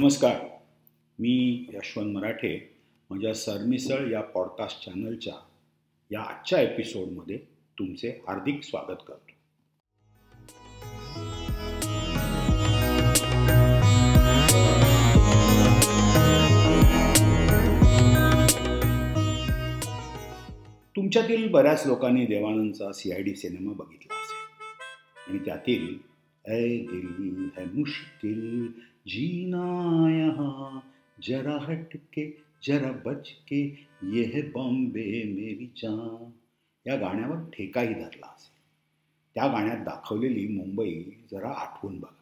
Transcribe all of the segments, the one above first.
नमस्कार. मी यशवंत मराठे माझ्या सरमिसळ या पॉडकास्ट चॅनलच्या या आजच्या एपिसोडमध्ये तुमचे हार्दिक स्वागत करतो. तुमच्यातील बऱ्याच लोकांनी देवानंदचा सी आय डी सिनेमा बघितला असेल. आणि त्यातील ऐ दिल है मुश्किल जीना यहाँ जरा हटके जरा बच के ये बॉम्बे मेरी जान। या गाण्यावर ठेकाही धरला असेल. त्या गाण्यात दाखवलेली मुंबई जरा आठवून बघा.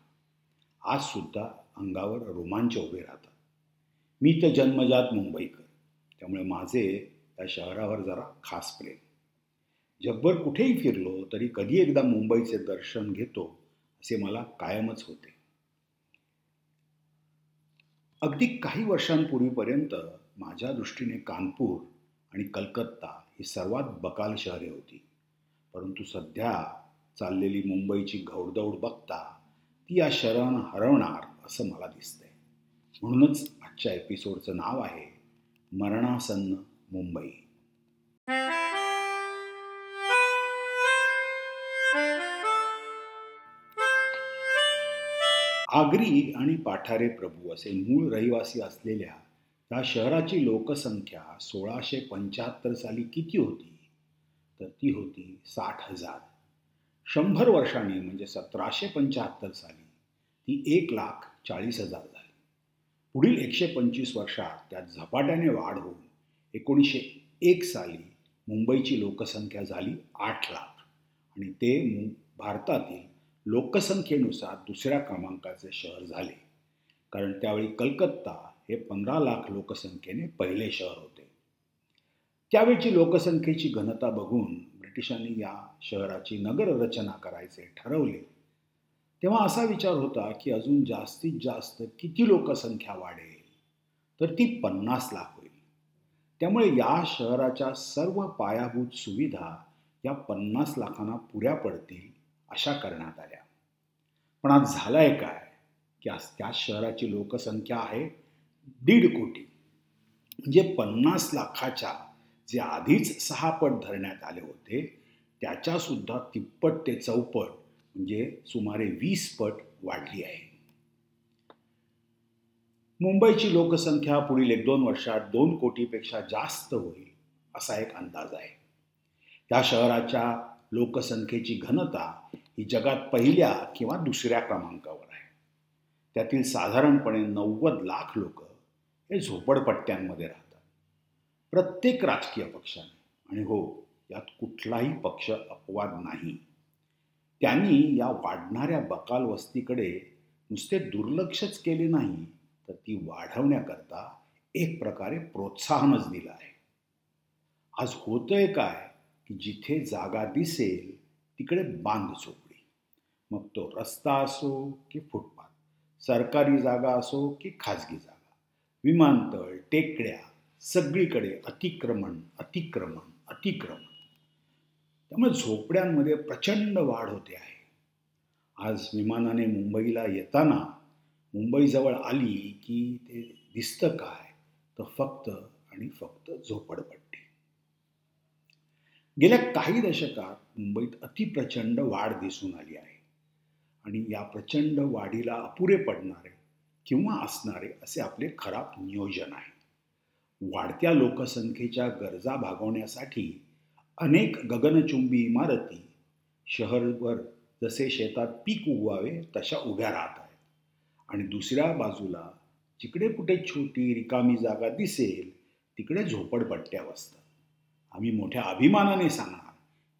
आज सुद्धा अंगावर रोमांच उभे राहतात. मी तर जन्मजात मुंबईकर. त्यामुळे माझे त्या शहरावर जरा खास प्रेम. जगभर कुठेही फिरलो तरी कधी एकदा मुंबईचे दर्शन घेतो असे मला कायमच होते. अगदी काही वर्षांपूर्वीपर्यंत माझ्या दृष्टीने कानपूर आणि कलकत्ता ही सर्वात बकाल शहरे होती. परंतु सध्या चाललेली मुंबईची घौडदौड बघता ती या शहरांना हरवणार असं मला दिसतंय. म्हणूनच आजच्या एपिसोडचं नाव आहे मरणासन्न मुंबई. आगरी आणि पाठारे प्रभू असे मूळ रहिवासी असलेल्या त्या शहराची लोकसंख्या सोळाशे पंच्याहत्तर साली किती होती? तर ती होती साठ हजार. शंभर वर्षांनी म्हणजे सतराशे पंच्याहत्तर साली ती एक लाख चाळीस हजार झाली. पुढील एकशे पंचवीस वर्षात त्यात झपाट्याने वाढ होऊन एकोणीसशे एक साली मुंबईची लोकसंख्या झाली आठ लाख. आणि ते भारतातील लोकसंख्येनुसार दुसऱ्या क्रमांकाचे शहर झाले. कारण त्यावेळी कलकत्ता हे पंधरा लाख लोकसंख्येने पहिले शहर होते. त्यावेळची लोकसंख्येची घनता बघून ब्रिटिशांनी या शहराची नगर रचना करायचे ठरवले. तेव्हा असा विचार होता की अजून जास्तीत जास्त किती लोकसंख्या वाढेल? तर ती पन्नास लाख होईल. त्यामुळे या शहराच्या सर्व पायाभूत सुविधा या पन्नास लाखांना पुऱ्या पडतील अशा करण्यात आल्या. पण आज झालंय काय? की आज त्या शहराची लोकसंख्या आहे दीड कोटी. म्हणजे पन्नास लाखाच्या जे आधीच सहा पट धरण्यात आले होते त्याच्यासुद्धा तिप्पट ते चौपट म्हणजे सुमारे वीस पट वाढली आहे. मुंबईची लोकसंख्या पुढील एक दोन वर्षात दोन कोटीपेक्षा जास्त होईल असा एक अंदाज आहे. त्या शहराच्या लोकसंख्येची घनता ही जगात पहिल्या किंवा दुसऱ्या क्रमांकावर आहे. त्यातील साधारणपणे नव्वद लाख लोक हे झोपडपट्ट्यांमध्ये राहतात. प्रत्येक राजकीय पक्षाने आणि हो यात कुठलाही पक्ष अपवाद नाही. त्यांनी या वाढणाऱ्या बकाल वस्तीकडे नुसते दुर्लक्षच केले नाही तर ती वाढवण्याकरता एक प्रकारे प्रोत्साहनच दिलं आहे. आज होतंय काय की जिथे जागा दिसेल तिकडे बांध झोपडी मग तो रस्ता असो की फुटपाथ सरकारी जागा असो की खाजगी जागा विमानतळ टेकड्या सगळीकडे अतिक्रमण अतिक्रमण अतिक्रमण. त्यामुळे झोपड्यांमध्ये प्रचंड वाढ होते आहे. आज विमानाने मुंबईला येताना मुंबईजवळ आली की ते दिसतं काय? तर फक्त आणि फक्त झोपडपट्टी. गेल्या काही दशकात मुंबईत अतिप्रचंड वाढ दिसून आली आहे. आणि या प्रचंड वाढीला अपुरे पडणारे किंवा असणारे असे आपले खराब नियोजन आहे. वाढत्या लोकसंख्येच्या गरजा भागवण्यासाठी अनेक गगनचुंबी इमारती शहरवर जसे शेतात पीक उगवावे तशा उभ्या राहत आहेत. आणि दुसऱ्या बाजूला जिकडे कुठे छोटी रिकामी जागा दिसेल तिकडे झोपडपट्ट्या बसतात आम्ही मोठ्या अभिमानाने सांगणार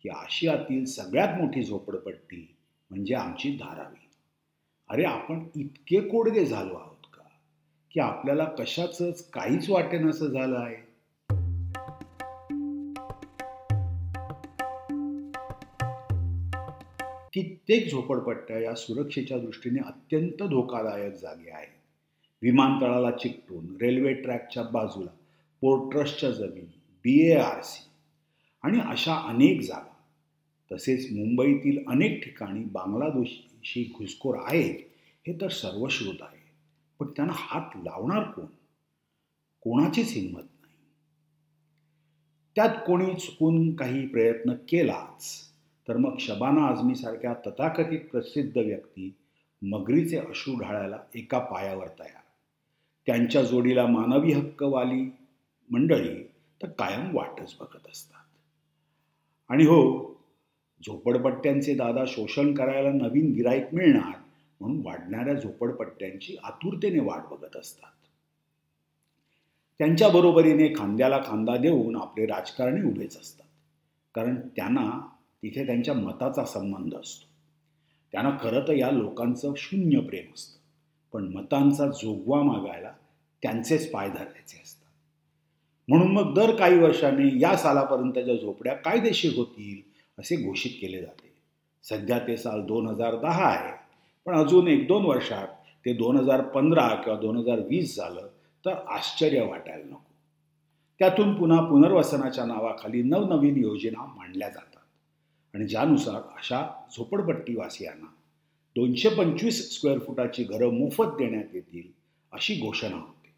की आशियातील सगळ्यात मोठी झोपडपट्टी म्हणजे आमची धारावी. अरे आपण इतके कोडगे झालो आहोत का? की आपल्याला कशाच काहीच वाटेन असं झालं आहे. कित्येक झोपडपट्ट्या या सुरक्षेच्या दृष्टीने अत्यंत धोकादायक जागे आहेत. विमानतळाला चिकटून रेल्वे ट्रॅकच्या बाजूला पोर्ट ट्रस्टच्या जमिनी बी ए आर सी आणि अशा अनेक जागा. तसेच मुंबईतील अनेक ठिकाणी बांगलादेशी घुसखोर आहेत हे तर सर्वश्रुत आहे. पण त्यांना हात लावणार कोण? कोणाचीच हिंमत नाही. त्यात कोणी चुकून काही प्रयत्न केलाच तर मग शबाना आझमीसारख्या तथाकथित प्रसिद्ध व्यक्ती मगरीचे अश्रू ढाळायला एका पायावर तयार. त्यांच्या जोडीला मानवी हक्कवाली मंडळी तर कायम वाटच बघत असतात. आणि हो झोपडपट्ट्यांचे दादा शोषण करायला नवीन गिराईक मिळणार म्हणून वाढणाऱ्या झोपडपट्ट्यांची आतुरतेने वाट बघत असतात. त्यांच्या बरोबरीने खांद्याला खांदा देऊन आपले राजकारणी उभेच असतात. कारण त्यांना तिथे त्यांच्या मताचा संबंध असतो. त्यांना खरं तर या लोकांचं शून्य प्रेम असतं. पण मतांचा जोगवा मागायला त्यांचेच पाय धरायचे असतात. म्हणून मग दर काही वर्षांनी या सालापर्यंतच्या झोपड्या कायदेशीर होतील असे घोषित केले जाते. सध्या ते साल दोन हजार दहा आहे. पण अजून एक दोन वर्षात ते दोन हजार पंधरा किंवा दोन हजार वीस झालं तर आश्चर्य वाटायला नको. त्यातून पुन्हा पुनर्वसनाच्या नावाखाली नवनवीन योजना मांडल्या जातात. आणि ज्यानुसार अशा झोपडपट्टीवासियांना दोनशे पंचवीस स्क्वेअर फुटाची घरं मोफत देण्यात येतील अशी घोषणा होते.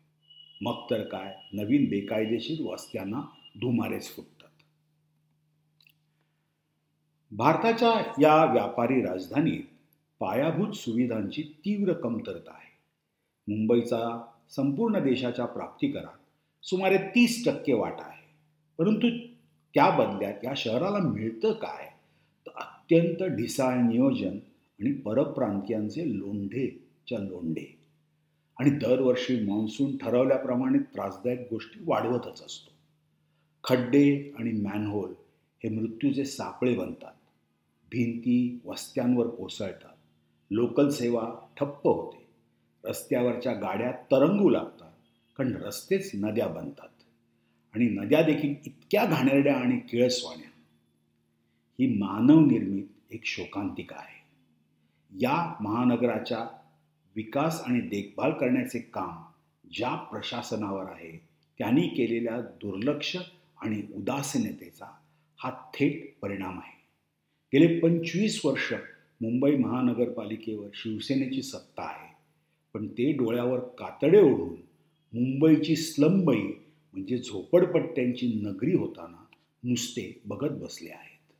मग तर काय? नवीन बेकायदेशीर वस्त्यांना धुमारेच फुटते भारताच्या या व्यापारी राजधानीत पायाभूत सुविधांची तीव्र कमतरता आहे. मुंबईचा संपूर्ण देशाच्या प्राप्तिकरात सुमारे तीस टक्के वाटा आहे. परंतु त्या बदल्यात या शहराला मिळतं काय? तर अत्यंत ढिसाळ नियोजन आणि परप्रांतीयांचे लोंढेच्या लोंढे. आणि दरवर्षी मान्सून ठरवल्याप्रमाणे त्रासदायक गोष्टी वाढवतच असतो. खड्डे आणि मॅनहोल हे मृत्यूचे सापळे बनतात. भिंती वस्त्यांवर कोसळतात. लोकल सेवा ठप्प होते. रस्त्यावरच्या गाड्या तरंगू लागतात. कारण रस्तेच नद्या बनतात. आणि नद्या देखील इतक्या घाणेरड्या आणि किळसवाण्या. ही मानवनिर्मित एक शोकांतिका आहे. या महानगराच्या विकास आणि देखभाल करण्याचे काम ज्या प्रशासनावर आहे त्यांनी केलेल्या दुर्लक्ष आणि उदासीनतेचा हा थेट परिणाम आहे. गेले पंचवीस वर्ष मुंबई महानगरपालिकेवर शिवसेनेची सत्ता आहे. पण ते डोळ्यावर कातडे ओढून मुंबईची स्लंबई म्हणजे झोपडपट्ट्यांची नगरी होताना नुसते बघत बसले आहेत.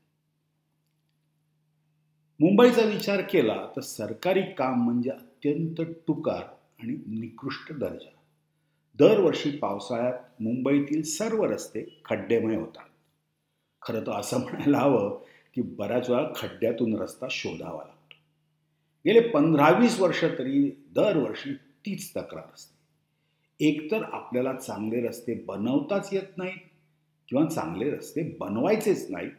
मुंबईचा विचार केला तर सरकारी काम म्हणजे अत्यंत टुकार आणि निकृष्ट दर्जा. दरवर्षी पावसाळ्यात मुंबईतील सर्व रस्ते खड्डेमय होतात. खरं तर असं म्हणायला हवं की बऱ्याच वेळा खड्ड्यातून रस्ता शोधावा लागतो. गेले पंधरावीस वर्ष तरी दरवर्षी तीच तक्रार असते. एकतर आपल्याला चांगले रस्ते बनवताच येत नाहीत किंवा चांगले रस्ते बनवायचेच नाहीत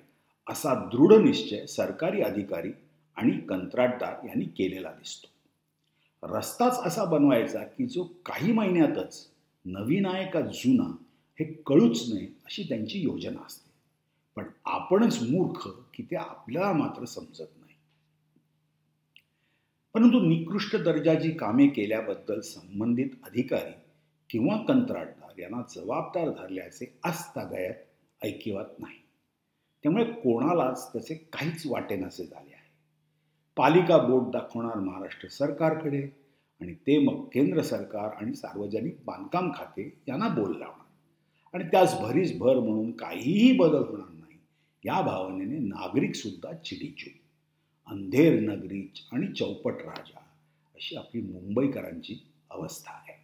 असा दृढ निश्चय सरकारी अधिकारी आणि कंत्राटदार यांनी केलेला दिसतो. रस्ताच असा बनवायचा की जो काही महिन्यातच नवीन आहे का जुना हे कळूच नाही अशी त्यांची योजना असते. पण आपणच मूर्ख की ते आपल्याला मात्र समजत नाही. परंतु निकृष्ट दर्जाची कामे केल्याबद्दल संबंधित अधिकारी किंवा कंत्राटदार यांना जबाबदार धरल्याचे आजतागायत ऐकिवात नाही. त्यामुळे कोणालाच त्याचे काहीच वाटेनासे झाले आहे. पालिका बोर्ड दाखवणार महाराष्ट्र सरकारकडे आणि ते मग केंद्र सरकार आणि सार्वजनिक बांधकाम खाते यांना बोल लावणार. आणि त्यास भरीस भर म्हणून काहीही बदल होणार या भावनेने नागरिक सुद्धा अंधेर नगरी आणि चौपट राजा अशी आपली मुंबईकरांची अवस्था आहे.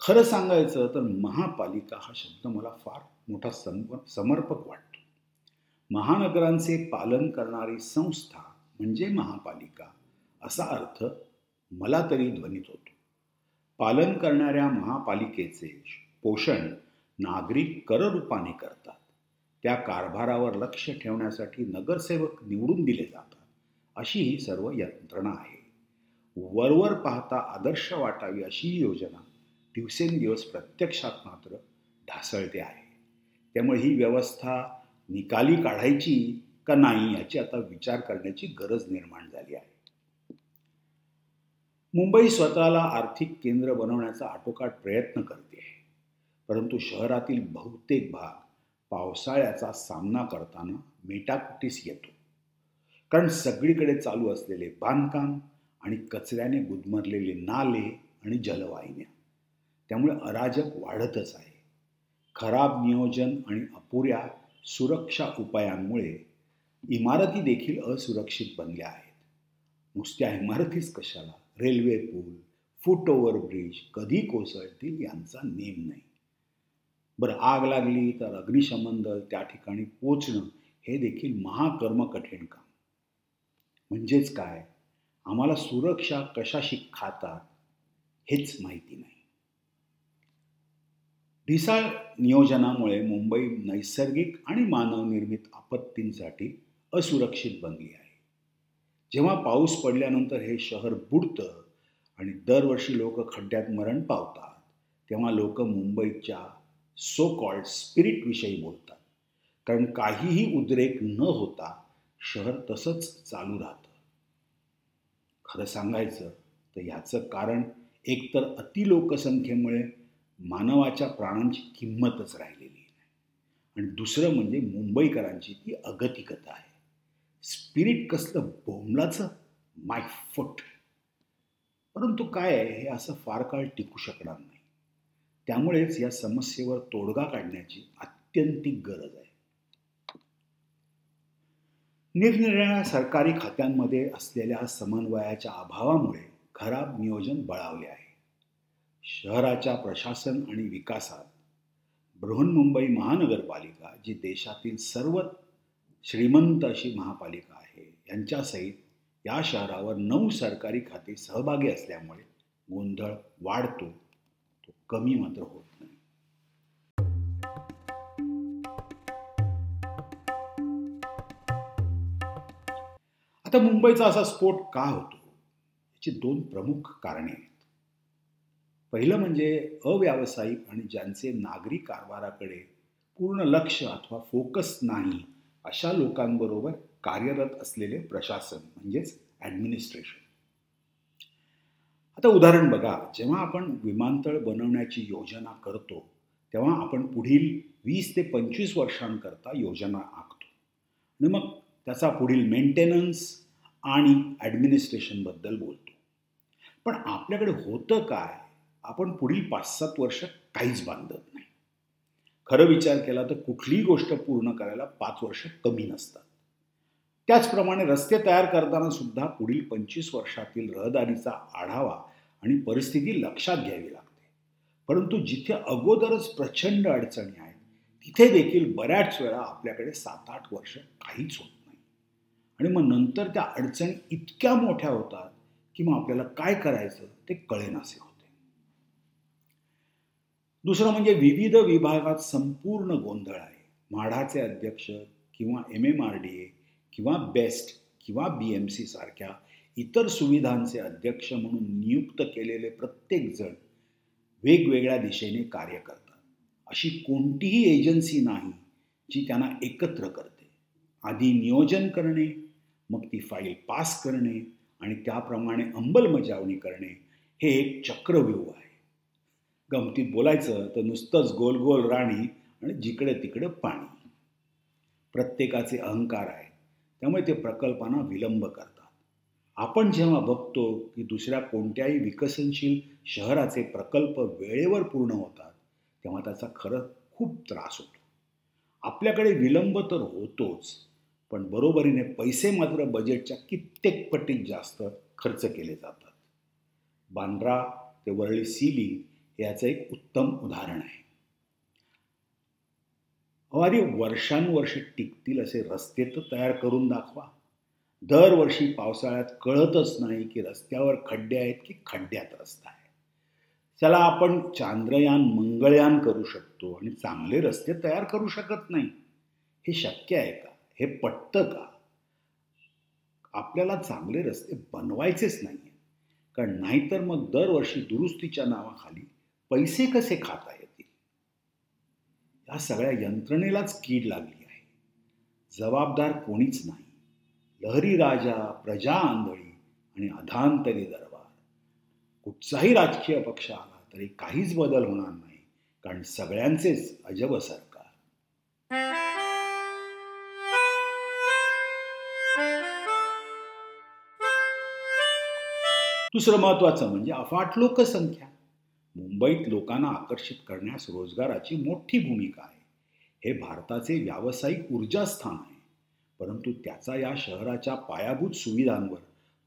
खरं सांगायचं तर महापालिका हा शब्द मला फार मोठा सम समर्पक वाटतो. महानगरांचे पालन करणारी संस्था म्हणजे महापालिका असा अर्थ मला तरी ध्वनित होतो. पालन करणाऱ्या महापालिकेचे पोषण नागरिक कररूपाने करतात. त्या कारभारावर लक्ष ठेवण्यासाठी नगरसेवक निवडून दिले जातात. अशी ही सर्व यंत्रणा आहे. वरवर पाहता आदर्श वाटावी अशी ही योजना दिवसेंदिवस प्रत्यक्षात मात्र ढासळते आहे. त्यामुळे ही व्यवस्था निकाली काढायची का नाही याची आता विचार करण्याची गरज निर्माण झाली आहे. मुंबई स्वतःला आर्थिक केंद्र बनवण्याचा आटोकाट प्रयत्न करते. आहे परंतु शहरातील बहुतेक भाग पावसाळ्याचा सामना करताना मेटाकुटीस येतो. कारण सगळीकडे चालू असलेले बांधकाम आणि कचऱ्याने गुदमरलेले नाले आणि जलवाहिन्या. त्यामुळे अराजक वाढतच आहे. खराब नियोजन आणि अपुऱ्या सुरक्षा उपायांमुळे इमारती देखील असुरक्षित बनल्या आहेत. नुसत्या इमारतीच कशाला? रेल्वे पूल फुट ओव्हर ब्रिज कधी कोसळतील यांचा नेम नाही. बरं आग लागली तर अग्निशमन दल त्या ठिकाणी पोचणं हे देखील महाकर्म कठीण काम. म्हणजेच काय? आम्हाला सुरक्षा कशाशी खातात हेच माहिती नाही. ढिसाळ नियोजनामुळे मुंबई नैसर्गिक आणि मानवनिर्मित आपत्तींसाठी असुरक्षित बनली आहे. जेव्हा पाऊस पडल्यानंतर हे शहर बुडतं आणि दरवर्षी लोक खड्ड्यात मरण पावतात तेव्हा लोक मुंबईच्या सो कॉल्ड स्पिरिटविषयी बोलतात. कारण काहीही उद्रेक न होता शहर तसंच चालू राहतं. खरं सांगायचं तर ह्याचं कारण एकतर अतिलोकसंख्येमुळे मानवाच्या प्राणांची किंमतच राहिलेली नाही. आणि दुसरं म्हणजे मुंबईकरांची ती अगतिकता आहे. स्पिरिट कसलं बोंबलाचं माय फुट परंतु काय आहे हे असं फार काळ टिकू शकणार नाही. त्यामुळेच या समस्येवर तोडगा काढण्याची अत्यंतिक गरज आहे. निरनिराळ्या सरकारी खात्यांमध्ये असलेल्या समन्वयाच्या अभावामुळे खराब नियोजन बळावले आहे. शहराच्या प्रशासन आणि विकासात बृहन्मुंबई महानगरपालिका जी देशातील सर्व श्रीमंत अशी महापालिका आहे. यांच्यासहित या शहरावर नऊ सरकारी खाते सहभागी असल्यामुळे गोंधळ वाढतो. तो कमी मात्र होत नाही. आता मुंबईचा असा स्फोट का होतो? याची दोन प्रमुख कारणे आहेत. पहिलं म्हणजे अव्यावसायिक आणि ज्यांचे नागरी कारभाराकडे पूर्ण लक्ष अथवा फोकस नाही अशा लोकांबरोबर कार्यरत असलेले प्रशासन म्हणजेच ॲडमिनिस्ट्रेशन आता उदाहरण बघा जेव्हा आपण विमानतळ बनवण्याची योजना करतो तेव्हा आपण पुढील वीस ते पंचवीस वर्षांकरता योजना आखतो. आणि मग त्याचा पुढील मेंटेनन्स आणि ॲडमिनिस्ट्रेशनबद्दल बोलतो. पण आपल्याकडे होतं काय? आपण पुढील पाच सात वर्ष काहीच बांधत नाही. खरं विचार केला तर कुठलीही गोष्ट पूर्ण करायला पाच वर्ष कमी नसतात. त्याचप्रमाणे रस्ते तयार करताना सुद्धा पुढील पंचवीस वर्षातील रहदारीचा आढावा आणि परिस्थिती लक्षात घ्यावी लागते. परंतु जिथे अगोदरच प्रचंड अडचणी आहेत तिथे देखील बऱ्याच वेळा आपल्याकडे सात आठ वर्ष काहीच होत नाही. आणि मग नंतर त्या अडचणी इतक्या मोठ्या होतात की मग आपल्याला काय करायचं ते कळेनासे दुसरं म्हणजे विविध विभागात संपूर्ण गोंधळ आहे. म्हाडाचे अध्यक्ष किंवा M M R D A किंवा बेस्ट किंवा बी एम सी सारख्या इतर सुविधांचे अध्यक्ष म्हणून नियुक्त केलेले प्रत्येक जण वेगवेगळ्या दिशेने कार्य करतात. अशी कोणतीही एजन्सी नाही जी त्यांना एकत्र करते. आधी नियोजन करणे मग ती फाईल पास करणे आणि त्याप्रमाणे अंमलबजावणी करणे हे एक चक्रव्यूह आहे. गमतीत बोलायचं तर नुसतंच गोल गोल राणी आणि जिकडे तिकडे पाणी. प्रत्येकाचे अहंकार आहेत. त्यामुळे ते प्रकल्पांना विलंब करतात. आपण जेव्हा बघतो की दुसऱ्या कोणत्याही विकसनशील शहराचे प्रकल्प वेळेवर पूर्ण होतात तेव्हा त्याचा खरं खूप त्रास होतो. आपल्याकडे विलंब तर होतोच पण बरोबरीने पैसे मात्र बजेटच्या कित्येक पटीत जास्त खर्च केले जातात. बांद्रा ते वरळी सीलिंग याचं एक उत्तम उदाहरण आहे. अरे वर्षानुवर्ष टिकतील असे रस्ते तर तयार करून दाखवा. दरवर्षी पावसाळ्यात कळतच नाही की रस्त्यावर खड्डे आहेत की खड्ड्यात रस्ता आहे. चला आपण चांद्रयान मंगळयान करू शकतो आणि चांगले रस्ते तयार करू शकत नाही. हे शक्य आहे का? हे पटतं का? आपल्याला चांगले रस्ते बनवायचेच नाही कारण नाहीतर मग दरवर्षी दुरुस्तीच्या नावाखाली पैसे कसे खाता येतील? या सगळ्या यंत्रणेलाच कीड लागली आहे. जबाबदार कोणीच नाही. लहरी राजा प्रजा आंधळी आणि अधांतरी दरबार. कुठचाही राजकीय पक्ष आला तरी काहीच बदल होणार नाही कारण सगळ्यांचेच अजब सरकार. दुसरं महत्वाचं म्हणजे अफाट लोकसंख्या. मुंबईत लोकांना आकर्षित करण्यास रोजगाराची मोठी भूमिका आहे. हे भारताचे व्यावसायिक ऊर्जास्थान आहे. परंतु त्याचा या शहराच्या पायाभूत सुविधांवर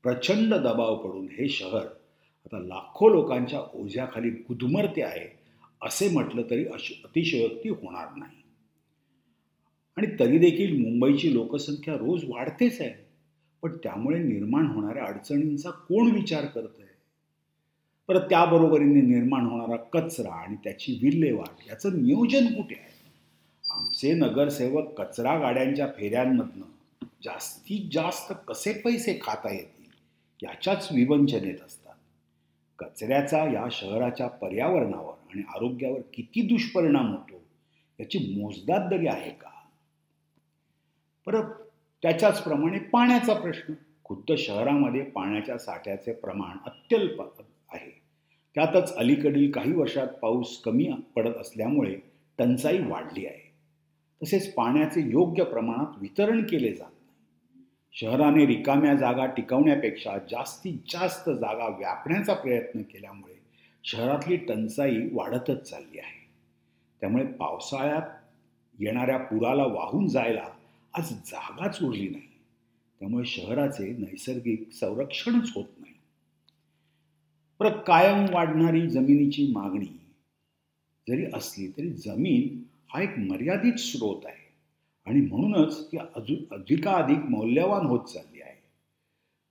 प्रचंड दबाव पडून हे शहर आता लाखो लोकांच्या ओझ्याखाली गुदमरते आहे असे म्हटलं तरी अश अतिशयोक्ती होणार नाही. आणि तरी देखील मुंबईची लोकसंख्या रोज वाढतेच आहे. पण त्यामुळे निर्माण होणाऱ्या अडचणींचा कोण विचार करत आहे परत त्याबरोबरीने निर्माण होणारा कचरा आणि त्याची विल्हेवाट याचं नियोजन कुठे आहे? आमचे नगरसेवक कचरा गाड्यांच्या फेऱ्यांमधनं जास्तीत जास्त कसे पैसे खाता येतील याच्याच विवंचनेत असतात. कचऱ्याचा या शहराच्या पर्यावरणावर आणि आरोग्यावर किती दुष्परिणाम होतो याची मोजदाद आहे का? परत त्याच्याचप्रमाणे पाण्याचा प्रश्न. खुद्द शहरामध्ये पाण्याच्या साठ्याचे प्रमाण अत्यल्प त्यातच अलीकडील काही वर्षात पाऊस कमी पडत असल्यामुळे टंचाई वाढली आहे. तसेच पाण्याचे योग्य प्रमाणात वितरण केले जात नाही. शहराने रिकाम्या जागा टिकवण्यापेक्षा जास्तीत जास्त जागा व्यापण्याचा प्रयत्न केल्यामुळे शहरातली टंचाई वाढतच चालली आहे. त्यामुळे पावसाळ्यात येणाऱ्या पुराला वाहून जायला आज जागाच उरली नाही. त्यामुळे शहराचे नैसर्गिक संरक्षणच होत नाही. पर कायम वाढणारी जमिनीची मागणी. जरी असली तरी जमीन हा एक मर्यादित स्रोत आहे. आणि म्हणूनच ती अजून अधिकाधिक मौल्यवान होत चालली आहे.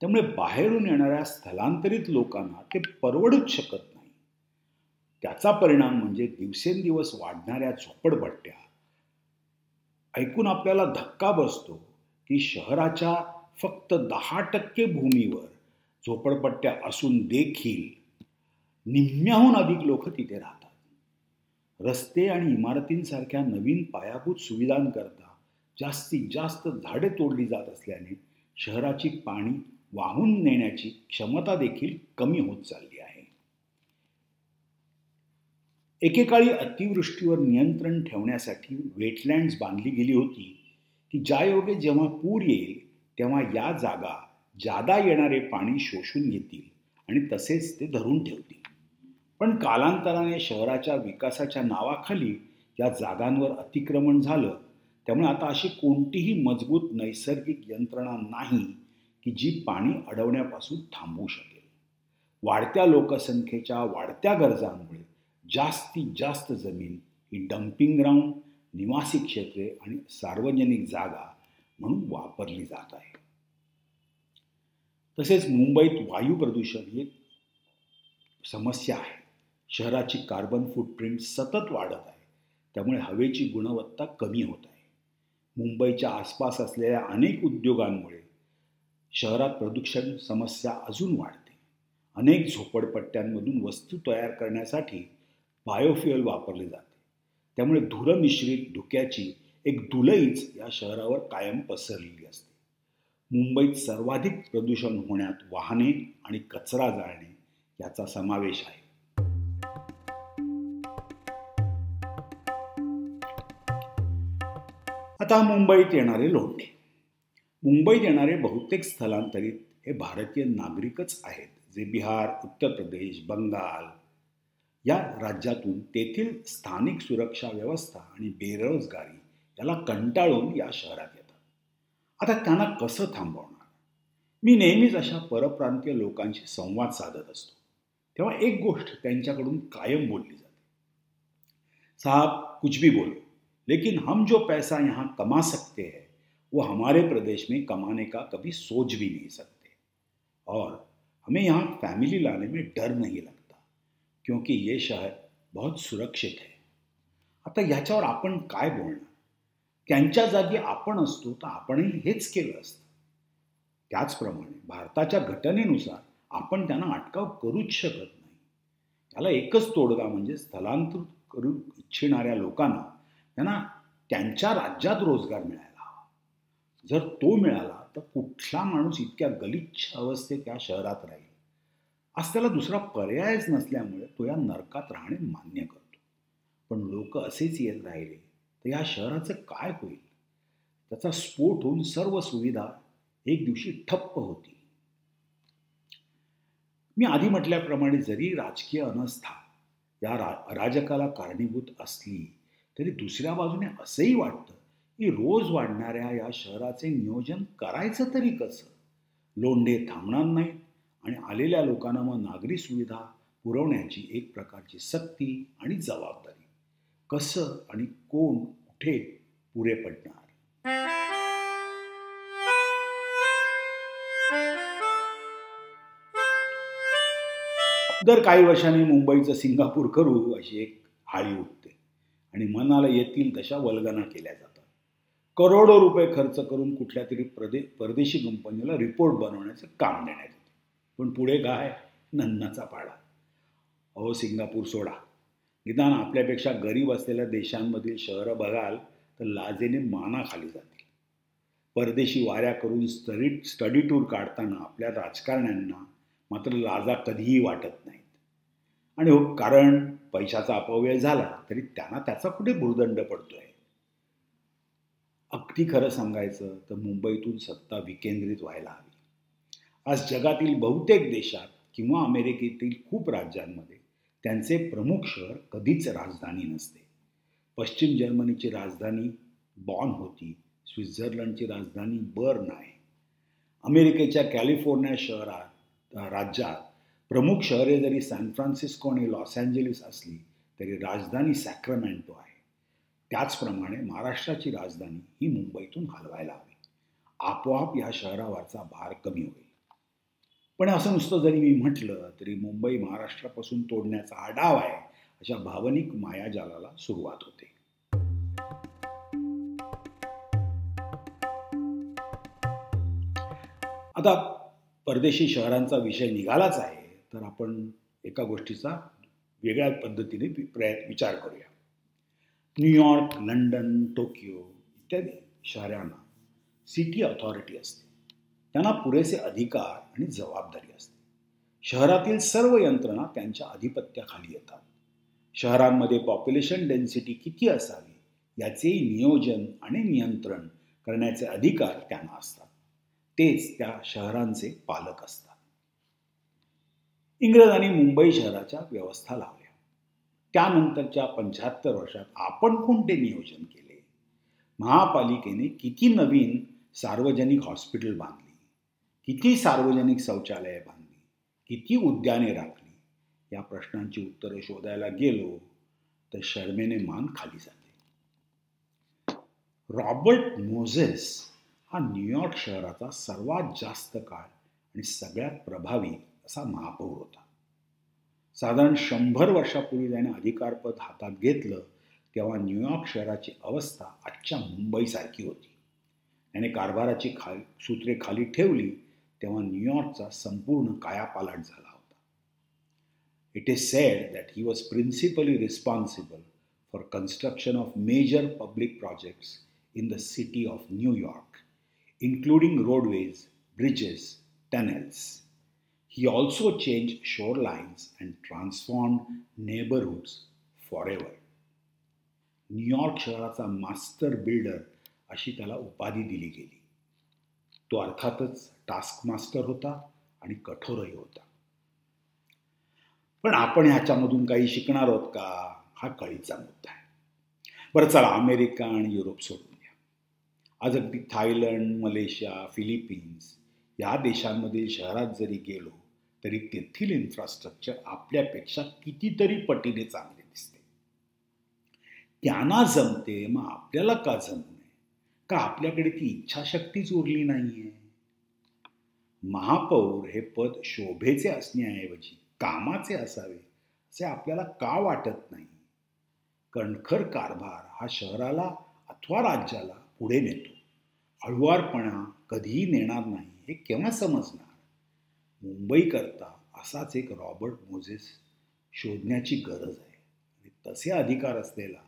त्यामुळे बाहेरून येणाऱ्या स्थलांतरित लोकांना ते परवडूच शकत नाही. त्याचा परिणाम म्हणजे दिवसेंदिवस वाढणाऱ्या झोपडपट्ट्या. ऐकून आपल्याला धक्का बसतो की शहराच्या फक्त दहा टक्के भूमीवर झोपडपट्ट्या असून देखील निम्म्याहून अधिक लोक तिथे राहतात. रस्ते आणि इमारतींसारख्या नवीन पायाभूत सुविधांकरता जास्तीत जास्त झाडे तोडली जात असल्याने शहराची पाणी वाहून नेण्याची क्षमता देखील कमी होत चालली आहे. एकेकाळी अतिवृष्टीवर नियंत्रण ठेवण्यासाठी वेटलँड्स बांधली गेली होती की ज्यायोगे जेव्हा पूर येईल तेव्हा या जागा जादा येणारे पाणी शोषून घेतील आणि तसेच ते धरून ठेवतील. पण कालांतराने शहराच्या विकासाच्या नावाखाली या जागांवर अतिक्रमण झालं. त्यामुळे आता अशी कोणतीही मजबूत नैसर्गिक यंत्रणा नाही की जी पाणी अडवण्यापासून थांबवू शकेल. वाढत्या लोकसंख्येच्या वाढत्या गरजांमुळे जास्तीत जास्त जमीन ही डम्पिंग ग्राउंड निवासी क्षेत्रे आणि सार्वजनिक जागा म्हणून वापरली जात आहे. तसेच मुंबईत वायू प्रदूषण ही समस्या आहे. शहराची कार्बन फूटप्रिंट सतत वाढत आहे. त्यामुळे हवेची गुणवत्ता कमी होत आहे. मुंबईच्या आसपास असलेल्या अनेक उद्योगांमुळे शहरात प्रदूषण समस्या अजून वाढते. अनेक झोपडपट्ट्यांमधून वस्तू तयार करण्यासाठी बायोफ्युअल वापरले जाते. त्यामुळे धुरमिश्रित धुक्याची एक दुलईच या शहरावर कायम पसरलेली असते. मुंबईत सर्वाधिक प्रदूषण होण्यात वाहने आणि कचरा जाळणे याचा समावेश आहे. आता मुंबईत येणारे लोंढे. मुंबईत येणारे बहुतेक स्थलांतरित हे भारतीय नागरिकच आहेत जे बिहार उत्तर प्रदेश बंगाल. या राज्यातून तेथील स्थानिक सुरक्षा व्यवस्था आणि बेरोजगारी याला कंटाळून या शहरात येतात. आता त्यांना कसं थांबवणार? मी नेहमीच अशा परप्रांतीय लोकांशी संवाद साधत असतो. तेव्हा एक गोष्ट त्यांच्याकडून कायम बोलली जाते. साहेब कुछ भी बोलो. लेकिन हम जो पैसा यहाँ कमा सकते हैं, वो हमारे प्रदेश में कमाने का कभी सोच भी नहीं सकते। और हमें यहाँ फैमिली लाने में डर नहीं लगता, क्योंकि ये शहर बहुत सुरक्षित है। आता ह्याच्यावर आपण काय बोलणार? त्यांच्या जागी आपण असतो तर आपणही हेच केलं असतं. त्याचप्रमाणे भारताच्या घटनेनुसार आपण त्यांना अटकाव करूच शकत नाही. त्याला एकच तोडगा म्हणजे स्थलांतरित करू इच्छिणाऱ्या लोकांना त्यांना त्यांच्या राज्यात रोजगार मिळायला हवा. जर तो मिळाला तर कुठला माणूस इतक्या गलिच्छ अवस्थेत या शहरात राहील? आज त्याला दुसरा पर्यायच नसल्यामुळे तो या नरकात राहणे मान्य करतो. पण लोक असेच येत राहिले तर या शहराचं काय होईल? त्याचा स्फोट होऊन सर्व सुविधा एक दिवशी ठप्प होती मी आधी म्हटल्याप्रमाणे जरी राजकीय अनस्था या रा राजकाला कारणीभूत असली तरी दुसऱ्या बाजूने असंही वाटतं की रोज वाढणाऱ्या या शहराचे नियोजन करायचं तरी कसं? लोंढे थांबणार नाहीत आणि आलेल्या लोकांना मग नागरी सुविधा पुरवण्याची एक प्रकारची सक्ती आणि जबाबदारी. कसं आणि कोण कुठे पुरे पडणार? दर काही वर्षांनी मुंबईचं सिंगापूर करू अशी एक हाळी उठते. आणि मनाला येतील तशा वल्गना केल्या जातात. करोडो रुपये खर्च करून कुठल्या तरी प्रदे परदेशी कंपनीला रिपोर्ट बनवण्याचं काम देण्यात येते. पण पुढे काय? नन्नाचा पाडा. अहो सिंगापूर सोडा. निदान आपल्यापेक्षा गरीब असलेल्या देशांमधील शहरं बघाल तर लाजेने मानाखाली जातील. परदेशी वाऱ्या करून स्टडी स्टडी टूर काढताना आपल्या राजकारण्यांना मात्र लाजा कधीही वाटत नाहीत. आणि हो कारण पैशाचा अपव्यय झाला तरी त्यांना त्याचा कुठे भूर्दंड पडतोय? अगदी खरं सांगायचं तर मुंबईतून सत्ता विकेंद्रित व्हायला हवी. आज जगातील बहुतेक देशात किंवा अमेरिकेतील खूप राज्यांमध्ये त्यांचे प्रमुख शहर कधीच राजधानी नसते. पश्चिम जर्मनीची राजधानी बॉन होती स्वित्झर्लंडची राजधानी बर्न आहे. अमेरिकेच्या कॅलिफोर्निया शहरात राज्यात प्रमुख शहरे जरी सॅन फ्रान्सिस्को आणि लॉस एंजेलिस असली तरी राजधानी सॅक्रमेंटो आहे. त्याचप्रमाणे महाराष्ट्राची राजधानी ही मुंबईतून हलवायला हवी. आपोआप या शहरावरचा भार कमी होईल. पण असं नुसतं जरी मी म्हटलं तरी मुंबई महाराष्ट्रापासून तोडण्याचा हा डाव आहे अशा भावनिक मायाजालाला सुरुवात होते. आता परदेशी शहरांचा विषय निघालाच आहे. तर आपण एका गोष्टीचा वेगळ्या पद्धतीने प्रयत्न विचार करूया. न्यूयॉर्क लंडन टोकियो इत्यादी शहरांना सिटी अथॉरिटी असते. त्यांना पुरेसे अधिकार आणि जबाबदारी असते. शहरातील सर्व यंत्रणा त्यांच्या आधिपत्याखाली येतात. शहरांमध्ये पॉप्युलेशन डेन्सिटी किती असावी याचे नियोजन आणि नियंत्रण करण्याचे अधिकार त्यांना असतात. तेच त्या शहरांचे पालक असतात. इंग्रजांनी मुंबई शहराच्या व्यवस्था लावल्या. त्यानंतरच्या पंच्याहत्तर वर्षात आपण कोणते नियोजन केले? महापालिकेने किती नवीन सार्वजनिक हॉस्पिटल बांधली? किती सार्वजनिक शौचालये बांधली? किती उद्याने राखली? या प्रश्नांची उत्तरे शोधायला गेलो तर शर्मेने मान खाली जाते. रॉबर्ट मोझेस हा न्यूयॉर्क शहराचा सर्वात जास्त काळ आणि सगळ्यात प्रभावी असा महापौर होता. साधारण शंभर वर्षापूर्वी त्याने अधिकारपद हातात घेतलं तेव्हा न्यूयॉर्क शहराची अवस्था आजच्या मुंबईसारखी होती. त्याने कारभाराची खा सूत्रे खाली ठेवली तेव्हा न्यूयॉर्कचा संपूर्ण कायापालट झाला होता. It is said that he was principally responsible for construction of major public projects in the city of New York including roadways bridges tunnels He also changed shorelines and transformed neighborhoods forever. New York शहराचा master builder अशी त्याला उपाधी दिली गेली. तो अर्थातच task master होता आणि कठोरही होता. पण आपण ह्याच्यामधून काही शिकणार आहोत का? हा कळीचा मुद्दा आहे. बरं चला अमेरिका आणि युरोप सोडून द्या. आज अगदी थायलंड मलेशिया फिलिपिन्स या देशांमधील शहरात जरी गेलो तरी तेथील इन्फ्रास्ट्रक्चर आपल्यापेक्षा कितीतरी पटीने चांगले दिसते. त्यांना जमते मग आपल्याला का जमू नये? का आपल्याकडे ती इच्छाशक्तीच उरली नाहीये? महापौर हे पद शोभेचे असण्याऐवजी कामाचे असावे असे आपल्याला का वाटत नाही? कणखर कारभार हा शहराला अथवा राज्याला पुढे नेतो. हळुवारपणा कधीही नेणार नाही हे केव्हा समजणार? मुंबईकरता असाच एक रॉबर्ट मोझेस शोधण्याची गरज आहे. आणि तसे अधिकार असलेला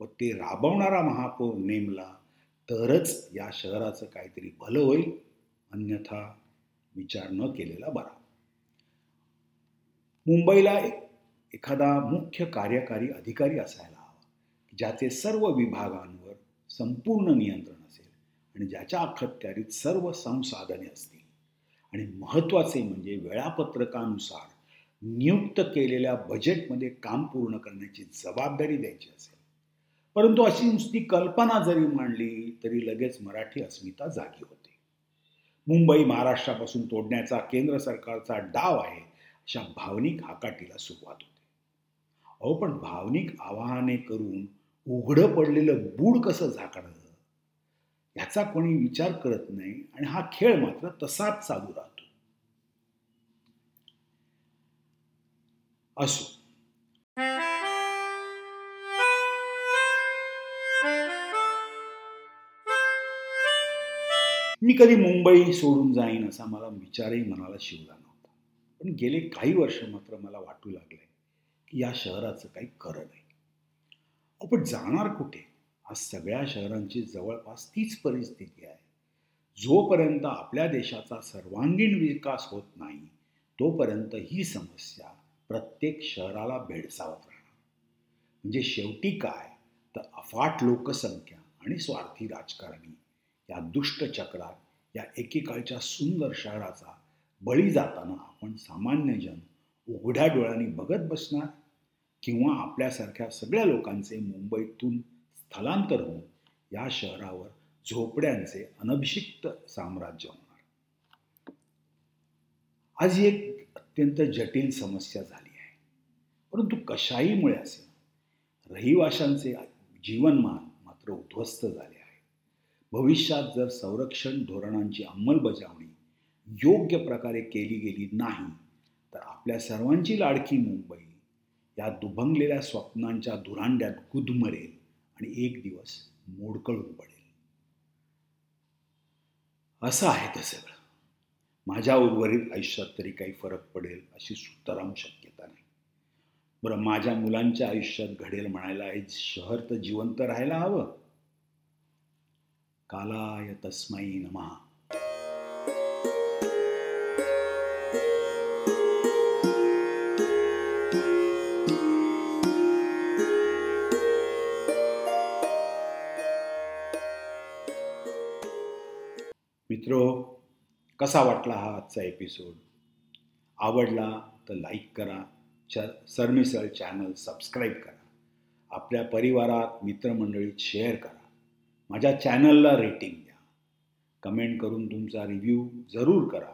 व ते राबवणारा महापौर नेमला तरच या शहराचं काहीतरी भलं होईल. अन्यथा विचार न केलेला बरा. मुंबईला एक एखादा मुख्य कार्यकारी अधिकारी असायला हवा ज्याचे सर्व विभागांवर संपूर्ण नियंत्रण असेल आणि ज्याच्या अखत्यारीत सर्व संसाधने असतील. आणि महत्त्वाचे म्हणजे वेळापत्रकानुसार नियुक्त केलेल्या बजेटमध्ये काम पूर्ण करण्याची जबाबदारी द्यायची असेल. परंतु अशी नुसती कल्पना जरी मांडली तरी लगेच मराठी अस्मिता जागी होते. मुंबई महाराष्ट्रापासून तोडण्याचा केंद्र सरकारचा डाव आहे अशा भावनिक हाकाटीला सुरुवात होते. अहो पण भावनिक आवाहने करून उघडं पडलेलं बूड कसं झाकणं? याचा कोणी विचार करत नाही आणि हा खेळ मात्र तसाच चालू राहतो. असो. मी कधी मुंबई सोडून जाईन असा मला विचारही मनाला शिवला नव्हता. पण गेले काही वर्ष मात्र मला वाटू लागले की या शहराचं काही खरं नाही. आपण पण जाणार कुठे? आज सगळ्या शहरांची जवळपास तीच परिस्थिती आहे. जोपर्यंत आपल्या देशाचा सर्वांगीण विकास होत नाही तोपर्यंत ही समस्या प्रत्येक शहराला भेडसावत राहणार. म्हणजे शेवटी काय? तर अफाट लोकसंख्या आणि स्वार्थी राजकारणी या दुष्ट चक्रात या एकेकाळच्या सुंदर शहराचा बळी जाताना आपण सामान्य जन उघड्या डोळ्यांनी बघत बसणार? किंवा आपल्यासारख्या सगळ्या लोकांचे मुंबईतून स्थलांतर होऊन या शहरावर झोपड्यांचे अनभिषिक्त साम्राज्य होणार. आज ही एक अत्यंत जटिल समस्या झाली आहे. परंतु कशाहीमुळे असेल? रहिवाशांचे जीवनमान मात्र उद्ध्वस्त झाले आहे. भविष्यात जर संरक्षण धोरणांची अंमलबजावणी योग्य प्रकारे केली गेली नाही तर आपल्या सर्वांची लाडकी मुंबई या दुभंगलेल्या स्वप्नांच्या धुरांड्यात गुदमरेल. आणि एक दिवस मोडकळून पडेल. असं आहे ते सगळं. माझ्या उर्वरित आयुष्यात तरी काही फरक पडेल अशी सुतराम शक्यता नाही. बरं माझ्या मुलांच्या आयुष्यात घडेल म्हणायला हे शहर तर जिवंत राहायला हवं. कालाय तस्मै नमहा मित्रो कसा वाटला हा आजचा एपिसोड आवडला तर लाईक करा. च सरमिसळ चॅनल सबस्क्राईब करा. आपल्या परिवारात मित्रमंडळीत शेअर करा. माझ्या चॅनलला रेटिंग द्या. कमेंट करून तुमचा रिव्ह्यू जरूर करा.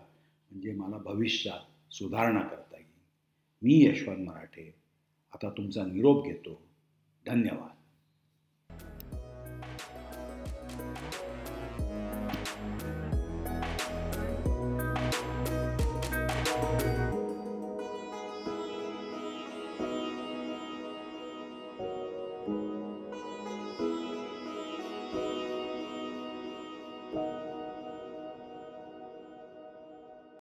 म्हणजे मला भविष्यात सुधारणा करता येईल. मी यशवंत मराठे. आता तुमचा निरोप घेतो. धन्यवाद.